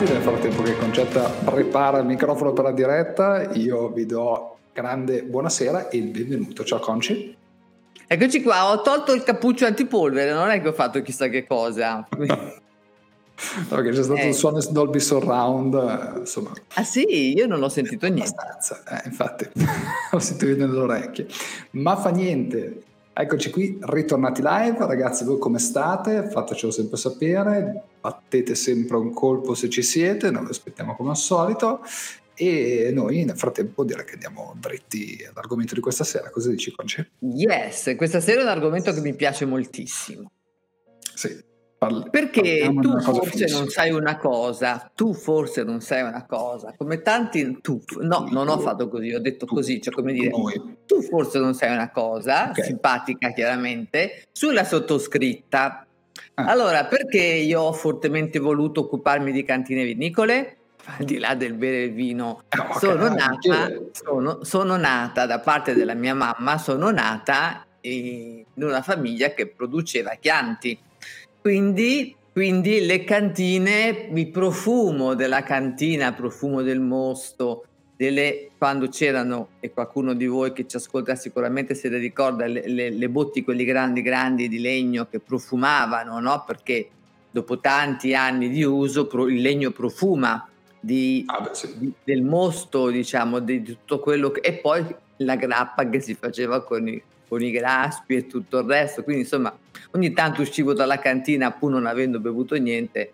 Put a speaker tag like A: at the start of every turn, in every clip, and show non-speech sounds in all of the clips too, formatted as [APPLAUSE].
A: bentornati. Nel frattempo che Concetta prepara il microfono per la diretta, io vi do grande buonasera e il benvenuto. Ciao Conci.
B: Eccoci qua, ho tolto il cappuccio antipolvere, non è che ho fatto chissà che cosa. [LAUGHS]
A: Perché c'è stato eh. il suono Dolby Surround, insomma.
B: Ah sì, io non ho sentito niente.
A: Eh, infatti, [LAUGHS] ho sentito nelle orecchie. Ma fa niente, Eccoci qui, ritornati live, ragazzi voi come state? Fatecelo sempre sapere, battete sempre un colpo se ci siete, noi vi aspettiamo come al solito e noi nel frattempo direi che andiamo dritti all'argomento di questa sera, cosa dici Conce?
B: Yes, questa sera è un argomento che mi piace moltissimo.
A: Sì,
B: Parli, Perché tu forse non sai una cosa, tu forse non sai una cosa, come tanti, tu, no, non ho fatto così, ho detto tu, così, cioè come dire, noi. tu forse non sai una cosa, okay. simpatica chiaramente, sulla sottoscritta. Ah. Allora, perché io ho fortemente voluto occuparmi di cantine vinicole? Al di là del bere il vino, eh, okay, sono, nata, sono, sono nata da parte della mia mamma, sono nata in una famiglia che produceva chianti quindi, quindi le cantine, il profumo della cantina, profumo del mosto, delle, quando c'erano, e qualcuno di voi che ci ascolta sicuramente se le ricorda, le, le, le botti, quelli grandi grandi di legno che profumavano, no? perché dopo tanti anni di uso pro, il legno profuma di, ah beh, sì. di, del mosto, diciamo, di, di tutto quello che... E poi la grappa che si faceva con i, con i graspi e tutto il resto. Quindi insomma ogni tanto uscivo dalla cantina pur non avendo bevuto niente,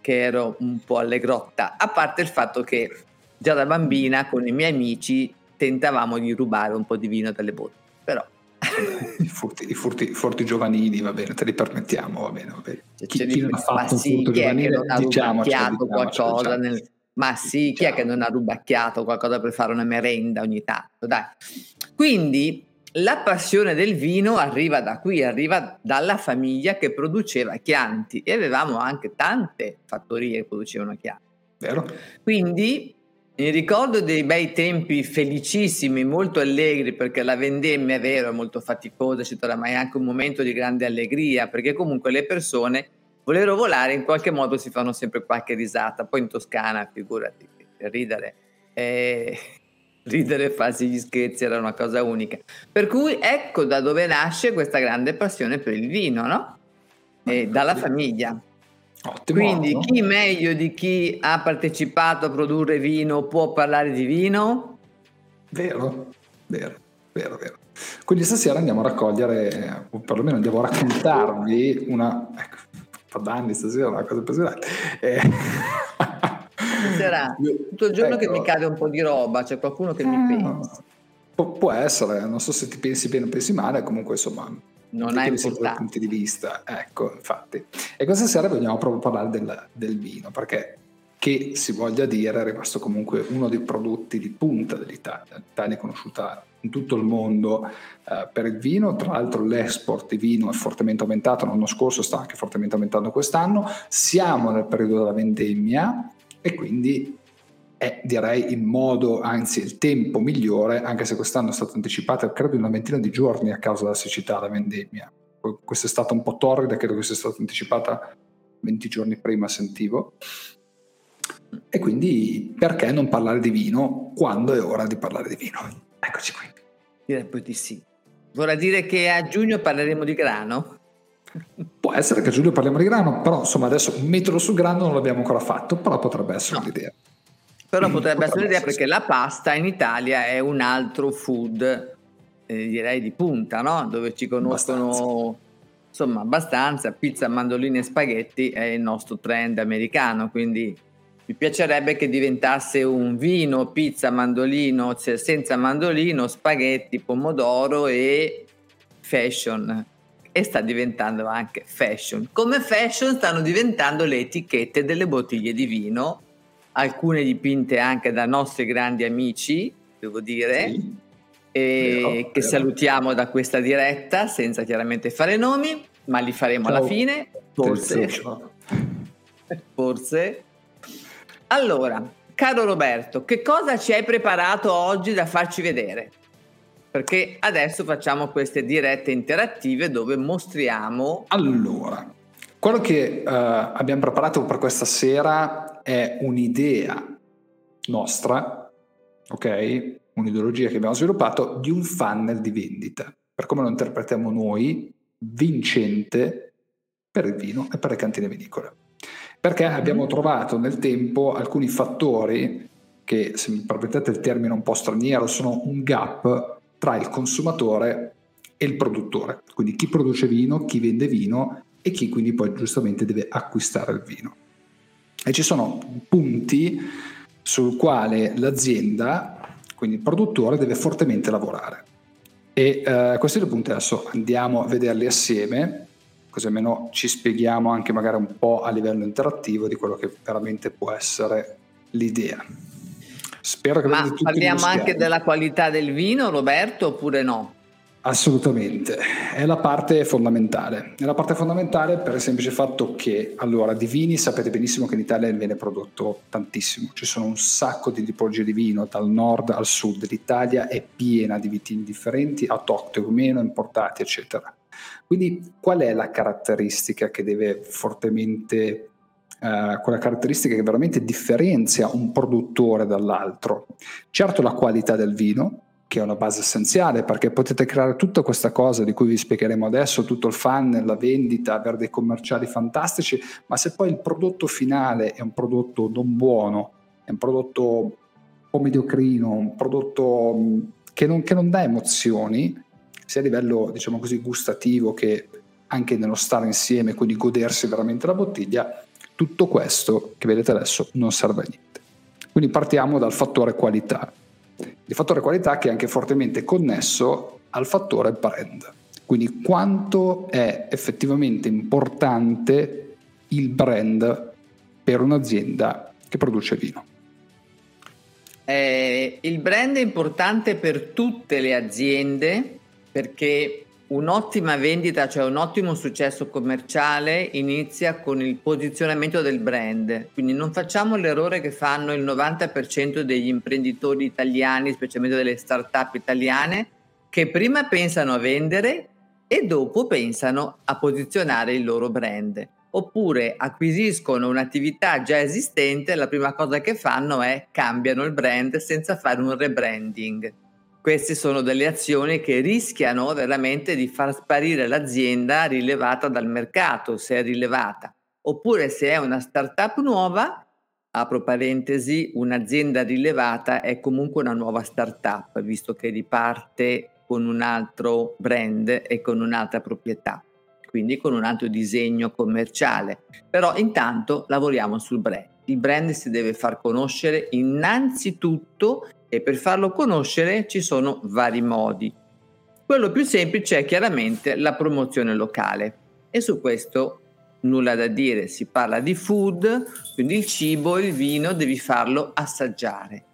B: che ero un po' allegrotta. A parte il fatto che già da bambina con i miei amici tentavamo di rubare un po' di vino dalle botte. Però [LAUGHS]
A: i furti, i, furti, i furti, giovanili, va bene, te li permettiamo, va bene. Va bene. Chi, chi non ha fatto un furto giovanile, diciamo,
B: qualcosa nel... Ma sì, chi è che non ha rubacchiato qualcosa per fare una merenda ogni tanto? Dai. Quindi la passione del vino arriva da qui, arriva dalla famiglia che produceva Chianti e avevamo anche tante fattorie che producevano Chianti.
A: Vero?
B: Quindi mi ricordo dei bei tempi felicissimi, molto allegri perché la vendemmia è vero, è molto faticosa, eccetera, ma è anche un momento di grande allegria perché comunque le persone volendo volare in qualche modo si fanno sempre qualche risata. Poi in Toscana, figurati, ridere. Eh, ridere e farsi gli scherzi era una cosa unica. Per cui ecco da dove nasce questa grande passione per il vino, no? E dalla famiglia. Ottimo, Quindi no? chi meglio di chi ha partecipato a produrre vino può parlare di vino?
A: Vero, vero, vero, vero. Quindi stasera andiamo a raccogliere, o perlomeno andiamo a raccontarvi una... Ecco, fa danni stasera, una cosa impressionante. Eh,
B: sarà tutto il giorno ecco. che mi ecco. cade un po' di roba, c'è qualcuno che mi eh, pensa.
A: Pu- può essere, non so se ti pensi bene o pensi male, comunque insomma
B: non ha importanza.
A: punti di vista, ecco, infatti. E questa sera vogliamo proprio parlare del, del, vino, perché che si voglia dire è rimasto comunque uno dei prodotti di punta dell'Italia. L'Italia è conosciuta in tutto il mondo eh, per il vino, tra l'altro l'export di vino è fortemente aumentato l'anno scorso, sta anche fortemente aumentando quest'anno. Siamo nel periodo della vendemmia, e quindi è direi il modo, anzi il tempo migliore, anche se quest'anno è stato anticipato credo in una ventina di giorni a causa della siccità, la vendemmia. Questa è stata un po' torrida, credo che sia stata anticipata 20 giorni prima, sentivo. E quindi perché non parlare di vino quando è ora di parlare di vino? Eccoci qui.
B: Direi poi di sì. Vorrà dire che a giugno parleremo di grano?
A: Può essere che a giugno parliamo di grano, però insomma adesso metodo sul grano non l'abbiamo ancora fatto, però potrebbe essere no. un'idea.
B: Però potrebbe, potrebbe essere un'idea perché la pasta in Italia è un altro food, eh, direi di punta, no? Dove ci conoscono abbastanza. insomma abbastanza, pizza, mandolini e spaghetti è il nostro trend americano, quindi mi piacerebbe che diventasse un vino, pizza, mandolino, senza mandolino, spaghetti, pomodoro e fashion e sta diventando anche fashion. Come fashion stanno diventando le etichette delle bottiglie di vino, alcune dipinte anche da nostri grandi amici, devo dire, sì. e vero, che vero. salutiamo da questa diretta senza chiaramente fare nomi, ma li faremo Ciao. alla fine, forse. forse. Allora, caro Roberto, che cosa ci hai preparato oggi da farci vedere? Perché adesso facciamo queste dirette interattive dove mostriamo...
A: Allora, quello che uh, abbiamo preparato per questa sera è un'idea nostra, ok? Un'ideologia che abbiamo sviluppato di un funnel di vendita, per come lo interpretiamo noi, vincente per il vino e per le cantine vinicole. Perché abbiamo trovato nel tempo alcuni fattori che, se mi permettete il termine un po' straniero, sono un gap tra il consumatore e il produttore. Quindi chi produce vino, chi vende vino e chi quindi poi giustamente deve acquistare il vino. E ci sono punti sul quale l'azienda, quindi il produttore, deve fortemente lavorare. E eh, questi due punti adesso andiamo a vederli assieme, così almeno ci spieghiamo anche magari un po' a livello interattivo di quello che veramente può essere l'idea.
B: Spero che Ma parliamo anche della qualità del vino, Roberto, oppure no?
A: Assolutamente, è la parte fondamentale. È la parte fondamentale per il semplice fatto che, allora, di vini sapete benissimo che in Italia viene prodotto tantissimo. Ci sono un sacco di tipologie di vino, dal nord al sud. L'Italia è piena di vini differenti, autoctoni o meno, importati, eccetera. Quindi qual è la caratteristica che deve fortemente Uh, quella caratteristica che veramente differenzia un produttore dall'altro. Certo la qualità del vino, che è una base essenziale perché potete creare tutta questa cosa di cui vi spiegheremo adesso, tutto il funnel, la vendita, avere dei commerciali fantastici, ma se poi il prodotto finale è un prodotto non buono, è un prodotto mediocrino, un prodotto mm, che non, che non dà emozioni, sia a livello diciamo così gustativo che anche nello stare insieme, quindi godersi veramente la bottiglia, tutto questo che vedete adesso non serve a niente. Quindi partiamo dal fattore qualità il fattore qualità che è anche fortemente connesso al fattore brand. Quindi quanto è effettivamente importante il brand per un'azienda che produce vino.
B: Eh, il brand è importante per tutte le aziende perché Un'ottima vendita, cioè un ottimo successo commerciale, inizia con il posizionamento del brand. Quindi non facciamo l'errore che fanno il 90% degli imprenditori italiani, specialmente delle start-up italiane, che prima pensano a vendere e dopo pensano a posizionare il loro brand. Oppure acquisiscono un'attività già esistente, la prima cosa che fanno è cambiano il brand senza fare un rebranding. Queste sono delle azioni che rischiano veramente di far sparire l'azienda rilevata dal mercato, se è rilevata. Oppure se è una startup nuova, apro parentesi, un'azienda rilevata è comunque una nuova startup, visto che riparte con un altro brand e con un'altra proprietà, quindi con un altro disegno commerciale. Però intanto lavoriamo sul brand. Il brand si deve far conoscere innanzitutto e per farlo conoscere ci sono vari modi. Quello più semplice è chiaramente la promozione locale e su questo nulla da dire, si parla di food, quindi il cibo, il vino, devi farlo assaggiare.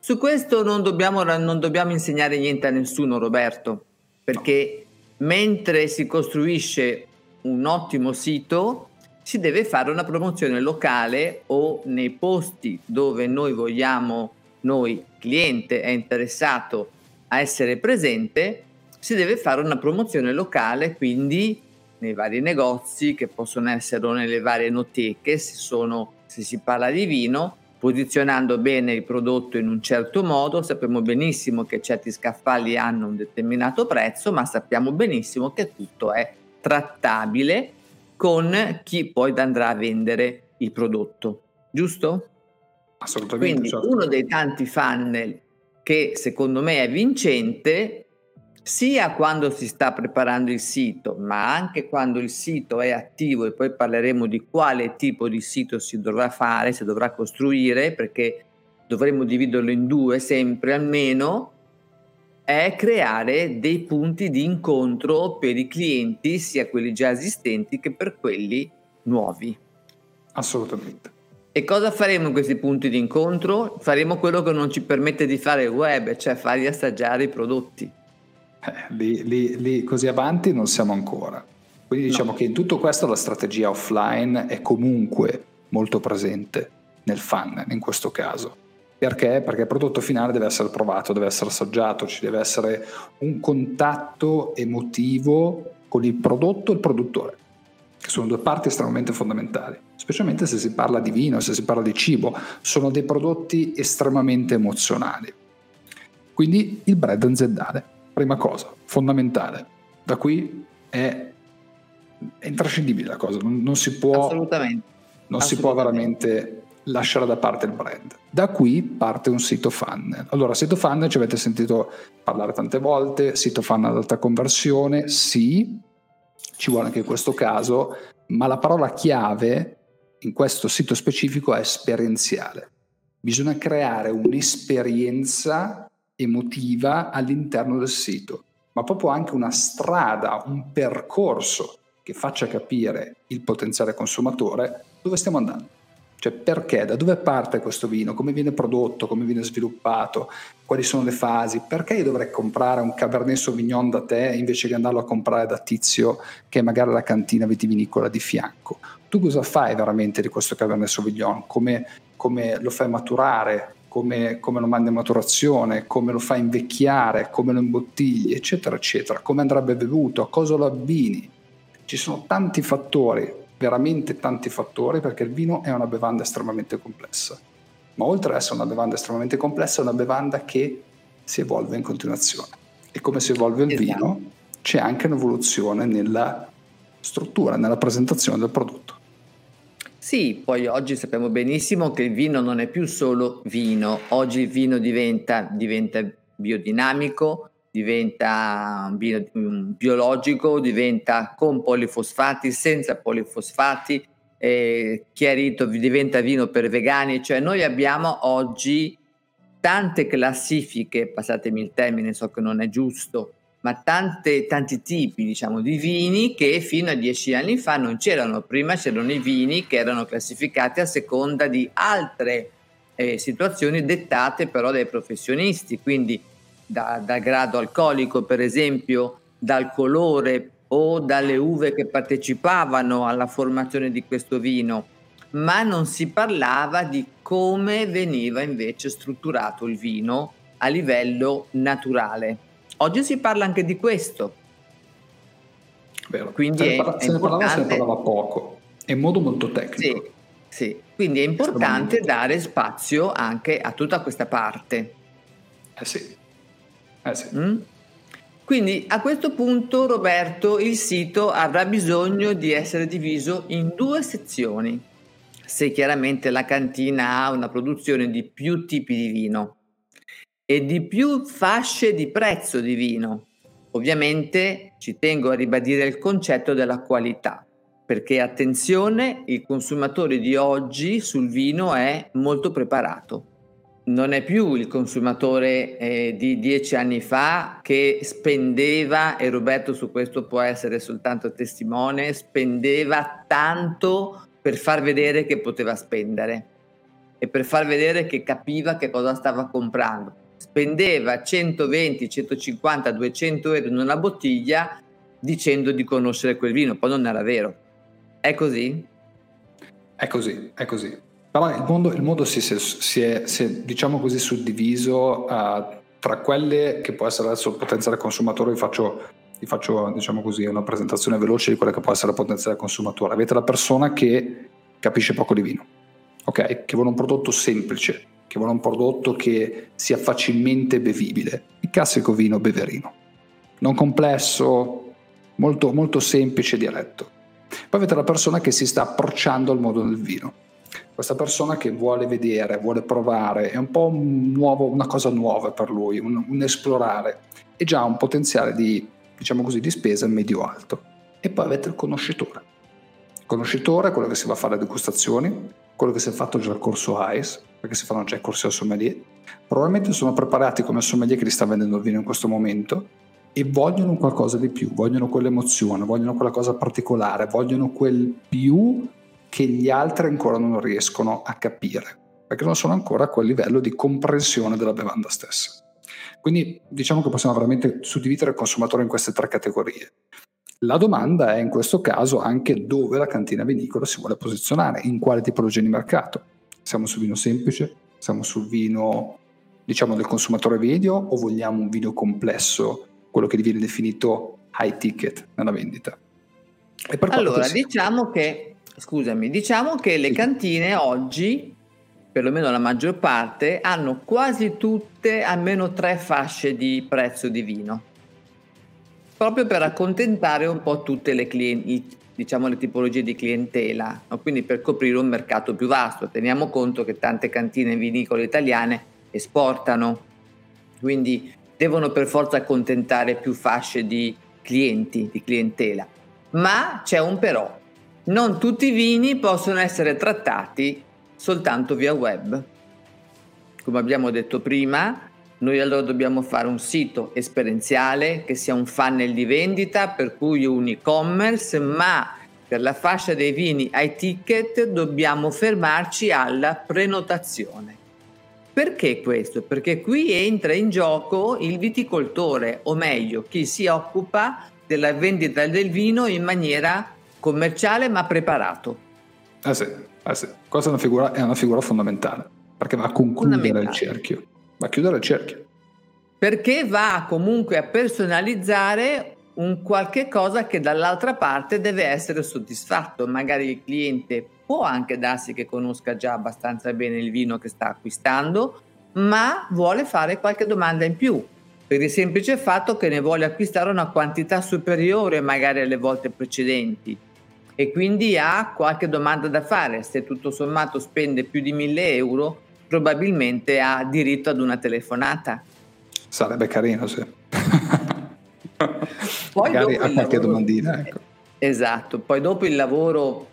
B: Su questo non dobbiamo, non dobbiamo insegnare niente a nessuno, Roberto, perché mentre si costruisce un ottimo sito, si deve fare una promozione locale o nei posti dove noi vogliamo noi cliente è interessato a essere presente, si deve fare una promozione locale, quindi nei vari negozi che possono essere nelle varie noteche, se, sono, se si parla di vino, posizionando bene il prodotto in un certo modo, sappiamo benissimo che certi scaffali hanno un determinato prezzo, ma sappiamo benissimo che tutto è trattabile con chi poi andrà a vendere il prodotto, giusto?
A: Assolutamente.
B: Quindi certo. uno dei tanti funnel che secondo me è vincente sia quando si sta preparando il sito, ma anche quando il sito è attivo e poi parleremo di quale tipo di sito si dovrà fare, si dovrà costruire, perché dovremmo dividerlo in due sempre almeno, è creare dei punti di incontro per i clienti, sia quelli già esistenti che per quelli nuovi.
A: Assolutamente.
B: E cosa faremo in questi punti di incontro? Faremo quello che non ci permette di fare il web, cioè fargli assaggiare i prodotti.
A: Eh, lì, lì, lì, così avanti non siamo ancora. Quindi diciamo no. che in tutto questo la strategia offline è comunque molto presente nel funnel in questo caso. Perché? Perché il prodotto finale deve essere provato, deve essere assaggiato, ci deve essere un contatto emotivo con il prodotto e il produttore, che sono due parti estremamente fondamentali. Specialmente se si parla di vino, se si parla di cibo, sono dei prodotti estremamente emozionali. Quindi il brand aziendale, prima cosa, fondamentale. Da qui è, è intrascendibile la cosa, non, non si può...
B: Assolutamente.
A: Non Assolutamente. si può veramente lasciare da parte il brand. Da qui parte un sito funnel. Allora, sito funnel ci avete sentito parlare tante volte, sito funnel ad alta conversione, sì, ci vuole anche in questo caso, ma la parola chiave in questo sito specifico è esperienziale. Bisogna creare un'esperienza emotiva all'interno del sito, ma proprio anche una strada, un percorso che faccia capire il potenziale consumatore dove stiamo andando. Cioè perché, da dove parte questo vino, come viene prodotto, come viene sviluppato, quali sono le fasi, perché io dovrei comprare un Cabernet Sauvignon da te invece che andarlo a comprare da Tizio che è magari la cantina vitivinicola di fianco. Tu cosa fai veramente di questo Cabernet Sauvignon? Come, come lo fai maturare? Come, come, lo mandi in maturazione, come lo fai invecchiare, come lo imbottigli, eccetera, eccetera, come andrebbe bevuto, a cosa lo abbini. Ci sono tanti fattori veramente tanti fattori perché il vino è una bevanda estremamente complessa. Ma oltre ad essere una bevanda estremamente complessa, è una bevanda che si evolve in continuazione. E come si evolve il esatto. vino, c'è anche un'evoluzione nella struttura, nella presentazione del prodotto.
B: Sì, poi oggi sappiamo benissimo che il vino non è più solo vino, oggi il vino diventa, diventa biodinamico, diventa bio, biologico, diventa con polifosfati, senza polifosfati, eh, chiarito, diventa vino per vegani, cioè noi abbiamo oggi tante classifiche, passatemi il termine, so che non è giusto, ma tante, tanti tipi diciamo, di vini che fino a dieci anni fa non c'erano. Prima c'erano i vini che erano classificati a seconda di altre eh, situazioni dettate però dai professionisti, quindi da, dal grado alcolico, per esempio, dal colore o dalle uve che partecipavano alla formazione di questo vino, ma non si parlava di come veniva invece strutturato il vino a livello naturale. Oggi si parla anche di questo.
A: Vero. Quindi se, ne, parla, se ne parlava, se ne parlava poco, in modo molto tecnico.
B: Sì, sì. quindi è importante dare spazio anche a tutta questa parte.
A: Eh sì. Eh sì.
B: mm? Quindi a questo punto Roberto il sito avrà bisogno di essere diviso in due sezioni. Se chiaramente la cantina ha una produzione di più tipi di vino e di più fasce di prezzo di vino. Ovviamente ci tengo a ribadire il concetto della qualità, perché attenzione, il consumatore di oggi sul vino è molto preparato non è più il consumatore eh, di dieci anni fa che spendeva, e Roberto su questo può essere soltanto testimone, spendeva tanto per far vedere che poteva spendere e per far vedere che capiva che cosa stava comprando. Spendeva 120, 150, 200 euro in una bottiglia dicendo di conoscere quel vino, poi non era vero. È così?
A: È così, è così. Però il mondo, il mondo si, si, è, si, è, diciamo così, suddiviso uh, tra quelle che può essere adesso il potenziale consumatore, vi faccio, vi faccio diciamo così, una presentazione veloce di quella che può essere il potenziale consumatore. Avete la persona che capisce poco di vino, ok? Che vuole un prodotto semplice, che vuole un prodotto che sia facilmente bevibile, il classico vino beverino, non complesso, molto, molto semplice e diretto. Poi avete la persona che si sta approcciando al mondo del vino questa persona che vuole vedere, vuole provare, è un po' un nuovo, una cosa nuova per lui, un, un esplorare e già ha un potenziale di, diciamo così, di spesa medio-alto. E poi avete il conoscitore. Il conoscitore è quello che si va a fare le degustazioni, quello che si è fatto già il corso ICE, perché si fanno già i corsi al sommelier. Probabilmente sono preparati come sommelier che li sta vendendo il vino in questo momento e vogliono qualcosa di più, vogliono quell'emozione, vogliono quella cosa particolare, vogliono quel più che gli altri ancora non riescono a capire, perché non sono ancora a quel livello di comprensione della bevanda stessa. Quindi diciamo che possiamo veramente suddividere il consumatore in queste tre categorie. La domanda è in questo caso anche dove la cantina vinicola si vuole posizionare, in quale tipologia di mercato. Siamo sul vino semplice, siamo sul vino diciamo del consumatore medio o vogliamo un vino complesso, quello che viene definito high ticket nella vendita?
B: allora, diciamo che scusami, diciamo che le cantine oggi, perlomeno la maggior parte, hanno quasi tutte almeno tre fasce di prezzo di vino, proprio per accontentare un po' tutte le clienti, diciamo le tipologie di clientela, no? quindi per coprire un mercato più vasto. Teniamo conto che tante cantine vinicole italiane esportano, quindi devono per forza accontentare più fasce di clienti, di clientela. Ma c'è un però, non tutti i vini possono essere trattati soltanto via web. Come abbiamo detto prima, noi allora dobbiamo fare un sito esperienziale che sia un funnel di vendita, per cui un e-commerce, ma per la fascia dei vini ai ticket dobbiamo fermarci alla prenotazione. Perché questo? Perché qui entra in gioco il viticoltore, o meglio, chi si occupa della vendita del vino in maniera commerciale ma preparato.
A: Eh sì, eh sì. questa è una, figura, è una figura fondamentale, perché va a concludere il cerchio va a chiudere il cerchio.
B: Perché va comunque a personalizzare un qualche cosa che dall'altra parte deve essere soddisfatto. Magari il cliente può anche darsi che conosca già abbastanza bene il vino che sta acquistando, ma vuole fare qualche domanda in più per il semplice fatto che ne vuole acquistare una quantità superiore magari alle volte precedenti e quindi ha qualche domanda da fare. Se tutto sommato spende più di 1000 euro, probabilmente ha diritto ad una telefonata.
A: Sarebbe carino, sì. [LAUGHS] Poi Magari a qualche lavoro... domandina. Ecco.
B: Esatto, poi dopo il lavoro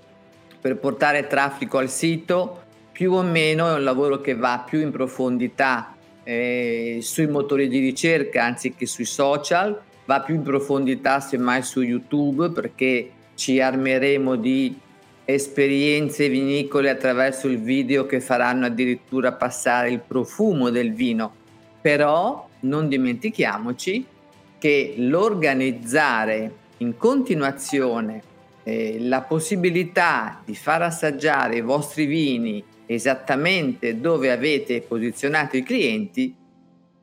B: per portare traffico al sito, più o meno è un lavoro che va più in profondità eh, sui motori di ricerca anziché sui social, va più in profondità semmai su YouTube perché ci armeremo di esperienze vinicole attraverso il video che faranno addirittura passare il profumo del vino. Però non dimentichiamoci che l'organizzare in continuazione eh, la possibilità di far assaggiare i vostri vini esattamente dove avete posizionato i clienti,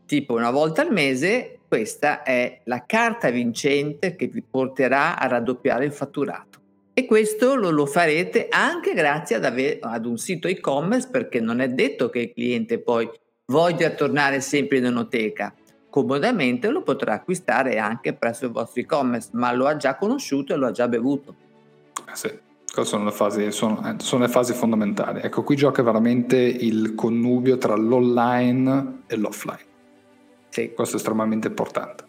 B: tipo una volta al mese, questa è la carta vincente che vi porterà a raddoppiare il fatturato. E questo lo, lo farete anche grazie ad, ave- ad un sito e-commerce perché non è detto che il cliente poi voglia tornare sempre in enoteca. Comodamente lo potrà acquistare anche presso il vostro e-commerce, ma lo ha già conosciuto e lo ha già bevuto.
A: Eh sì, sono le, fasi, sono, eh, sono le fasi fondamentali. Ecco, qui gioca veramente il connubio tra l'online e l'offline. Sì. Questo è estremamente importante.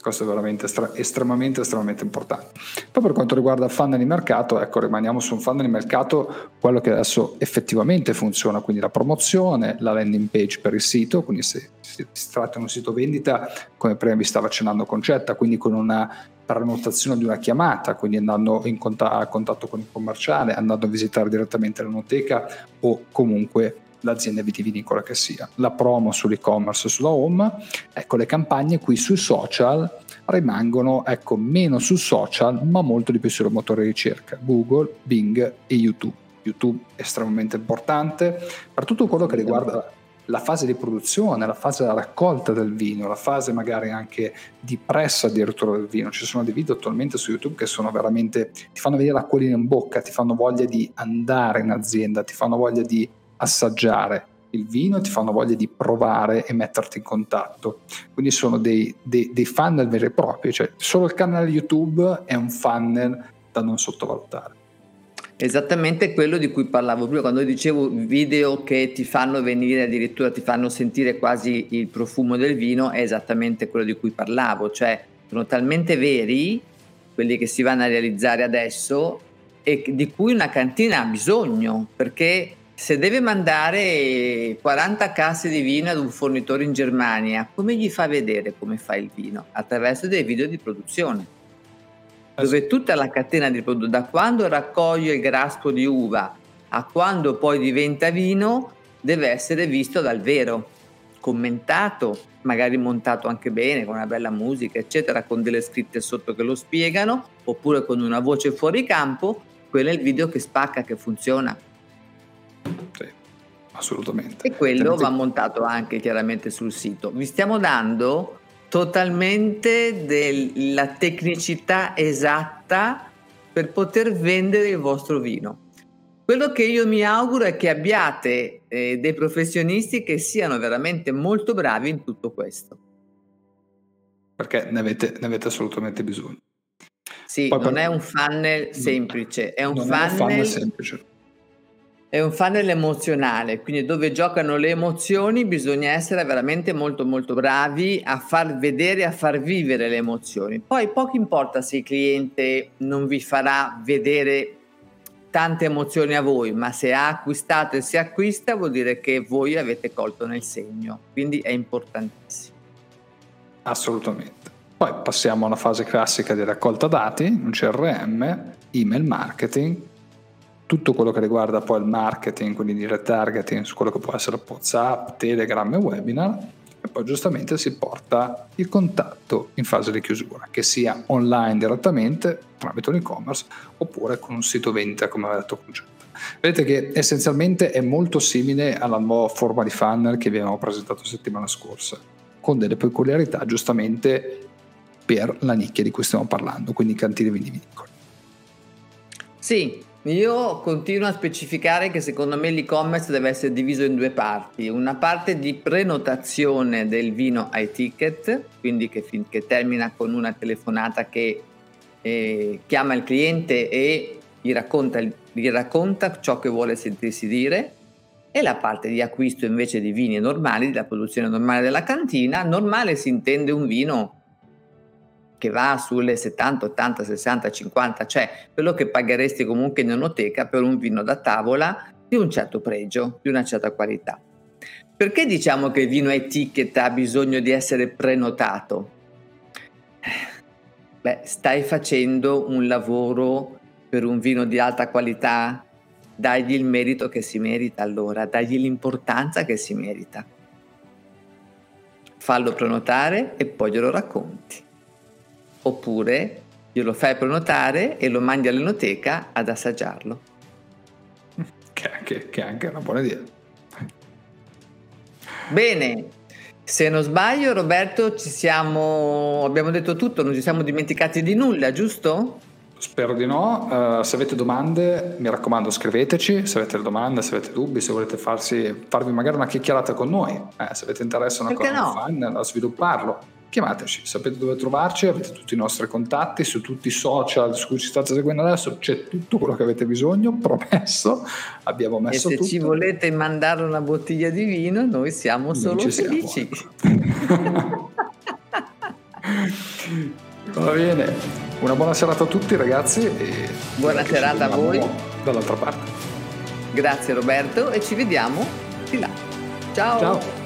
A: Questo è veramente estra- estremamente, estremamente importante. Poi per quanto riguarda funnel di mercato, ecco, rimaniamo su un funnel di mercato, quello che adesso effettivamente funziona, quindi la promozione, la landing page per il sito, quindi se si, tratta di un sito vendita, come prima vi stava accennando Concetta, quindi con una prenotazione di una chiamata, quindi andando in contatto, contatto con il commerciale, andando a visitare direttamente l'enoteca o comunque l'azienda vitivinicola che sia. La promo sull'e-commerce, sulla home, ecco le campagne qui sui social rimangono ecco, meno su social ma molto di più sul motore di ricerca, Google, Bing e YouTube. YouTube è estremamente importante per tutto quello che riguarda la fase di produzione, la fase della raccolta del vino, la fase magari anche di pressa addirittura del vino. Ci sono dei video attualmente su YouTube che sono veramente, ti fanno vedere l'acquolina in bocca, ti fanno voglia di andare in azienda, ti fanno voglia di assaggiare il vino ti fanno voglia di provare e metterti in contatto. Quindi sono dei, dei, dei funnel veri e propri, cioè solo il canale YouTube è un funnel da non sottovalutare.
B: Esattamente quello di cui parlavo prima, quando dicevo video che ti fanno venire, addirittura ti fanno sentire quasi il profumo del vino, è esattamente quello di cui parlavo, cioè sono talmente veri quelli che si vanno a realizzare adesso e di cui una cantina ha bisogno, perché se deve mandare 40 casse di vino ad un fornitore in Germania, come gli fa vedere come fa il vino? Attraverso dei video di produzione, dove tutta la catena di produzione, da quando raccoglie il graspo di uva a quando poi diventa vino, deve essere visto dal vero, commentato, magari montato anche bene, con una bella musica, eccetera, con delle scritte sotto che lo spiegano, oppure con una voce fuori campo, quello è il video che spacca, che funziona.
A: Assolutamente.
B: E quello va montato anche chiaramente sul sito. Vi stiamo dando totalmente della tecnicità esatta per poter vendere il vostro vino. Quello che io mi auguro è che abbiate eh, dei professionisti che siano veramente molto bravi in tutto questo.
A: Perché ne avete, ne avete assolutamente bisogno.
B: Sì, Poi non per... è un funnel semplice, è un, funnel, è un funnel semplice. È un funnel emozionale, quindi dove giocano le emozioni bisogna essere veramente molto molto bravi a far vedere, a far vivere le emozioni. Poi poco importa se il cliente non vi farà vedere tante emozioni a voi, ma se ha acquistato e si acquista vuol dire che voi avete colto nel segno, quindi è importantissimo.
A: Assolutamente. Poi passiamo alla fase classica di raccolta dati, un CRM, email marketing, tutto quello che riguarda poi il marketing, quindi di retargeting su quello che può essere WhatsApp, Telegram e webinar, e poi giustamente si porta il contatto in fase di chiusura, che sia online direttamente tramite un e-commerce oppure con un sito vendita come aveva detto Concetto. Vedete che essenzialmente è molto simile alla nuova forma di funnel che vi abbiamo presentato settimana scorsa, con delle peculiarità giustamente per la nicchia di cui stiamo parlando, quindi cantine vitivinicoli.
B: Sì, io continuo a specificare che secondo me l'e-commerce deve essere diviso in due parti, una parte di prenotazione del vino ai ticket, quindi che, che termina con una telefonata che eh, chiama il cliente e gli racconta, gli racconta ciò che vuole sentirsi dire, e la parte di acquisto invece di vini normali, della produzione normale della cantina, normale si intende un vino che va sulle 70, 80, 60, 50, cioè quello che pagheresti comunque in enoteca per un vino da tavola di un certo pregio, di una certa qualità. Perché diciamo che il vino a etichetta ha bisogno di essere prenotato? Beh, stai facendo un lavoro per un vino di alta qualità, dagli il merito che si merita allora, dagli l'importanza che si merita. Fallo prenotare e poi glielo racconti oppure glielo fai prenotare e lo mandi all'enoteca ad assaggiarlo.
A: Che anche, che anche è una buona idea.
B: Bene, se non sbaglio Roberto ci siamo, abbiamo detto tutto, non ci siamo dimenticati di nulla, giusto?
A: Spero di no, uh, se avete domande mi raccomando scriveteci, se avete domande, se avete dubbi, se volete farsi, farvi magari una chiacchierata con noi, eh, se avete interesse a una Perché cosa, no? fan, a svilupparlo chiamateci, sapete dove trovarci, avete tutti i nostri contatti su tutti i social su cui ci state seguendo adesso, c'è tutto quello che avete bisogno, promesso, abbiamo messo
B: e se
A: tutto.
B: ci volete mandare una bottiglia di vino, noi siamo noi solo felici.
A: Siamo, [LAUGHS] Va bene, una buona serata a tutti ragazzi e
B: buona serata a voi
A: dall'altra parte.
B: Grazie Roberto e ci vediamo di là. Ciao.
A: Ciao.